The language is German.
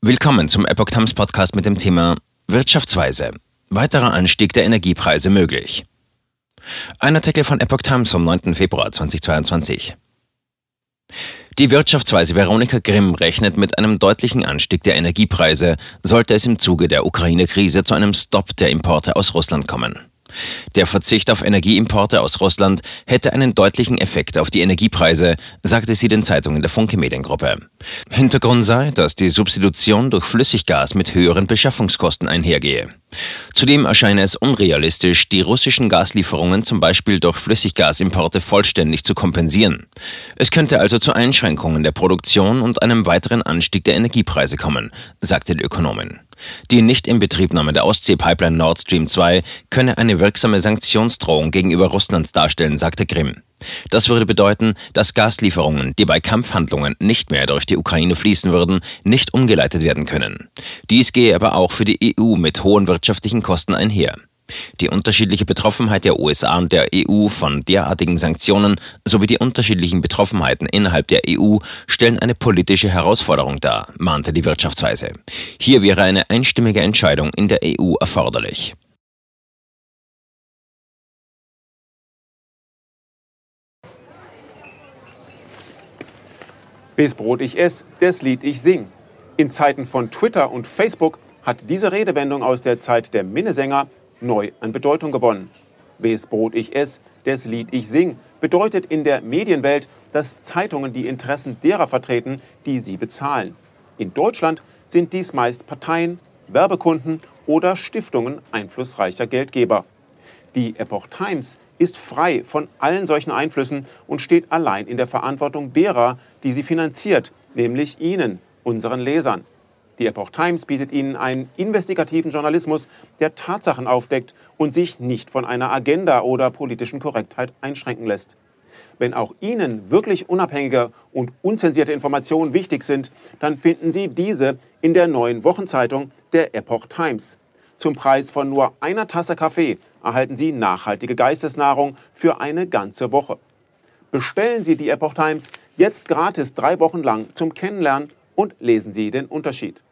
Willkommen zum Epoch Times Podcast mit dem Thema Wirtschaftsweise. Weiterer Anstieg der Energiepreise möglich. Ein Artikel von Epoch Times vom 9. Februar 2022. Die Wirtschaftsweise Veronika Grimm rechnet mit einem deutlichen Anstieg der Energiepreise, sollte es im Zuge der Ukraine-Krise zu einem Stopp der Importe aus Russland kommen. Der Verzicht auf Energieimporte aus Russland hätte einen deutlichen Effekt auf die Energiepreise, sagte sie den Zeitungen der Funke Mediengruppe. Hintergrund sei, dass die Substitution durch Flüssiggas mit höheren Beschaffungskosten einhergehe. Zudem erscheine es unrealistisch, die russischen Gaslieferungen zum Beispiel durch Flüssiggasimporte vollständig zu kompensieren. Es könnte also zu Einschränkungen der Produktion und einem weiteren Anstieg der Energiepreise kommen, sagte die Ökonomin. Die Nichtinbetriebnahme der Ostsee-Pipeline Nord Stream 2 könne eine wirksame Sanktionsdrohung gegenüber Russland darstellen, sagte Grimm. Das würde bedeuten, dass Gaslieferungen, die bei Kampfhandlungen nicht mehr durch die Ukraine fließen würden, nicht umgeleitet werden können. Dies gehe aber auch für die EU mit hohen wirtschaftlichen Kosten einher. Die unterschiedliche Betroffenheit der USA und der EU von derartigen Sanktionen sowie die unterschiedlichen Betroffenheiten innerhalb der EU stellen eine politische Herausforderung dar, mahnte die Wirtschaftsweise. Hier wäre eine einstimmige Entscheidung in der EU erforderlich. Bis Brot ich ess, das Lied ich sing. In Zeiten von Twitter und Facebook hat diese Redewendung aus der Zeit der Minnesänger neu an Bedeutung gewonnen. Wes Brot ich ess, des Lied ich sing, bedeutet in der Medienwelt, dass Zeitungen die Interessen derer vertreten, die sie bezahlen. In Deutschland sind dies meist Parteien, Werbekunden oder Stiftungen einflussreicher Geldgeber. Die Epoch Times ist frei von allen solchen Einflüssen und steht allein in der Verantwortung derer, die sie finanziert, nämlich Ihnen, unseren Lesern. Die Epoch Times bietet Ihnen einen investigativen Journalismus, der Tatsachen aufdeckt und sich nicht von einer Agenda oder politischen Korrektheit einschränken lässt. Wenn auch Ihnen wirklich unabhängige und unzensierte Informationen wichtig sind, dann finden Sie diese in der neuen Wochenzeitung der Epoch Times. Zum Preis von nur einer Tasse Kaffee erhalten Sie nachhaltige Geistesnahrung für eine ganze Woche. Bestellen Sie die Epoch Times jetzt gratis drei Wochen lang zum Kennenlernen und lesen Sie den Unterschied.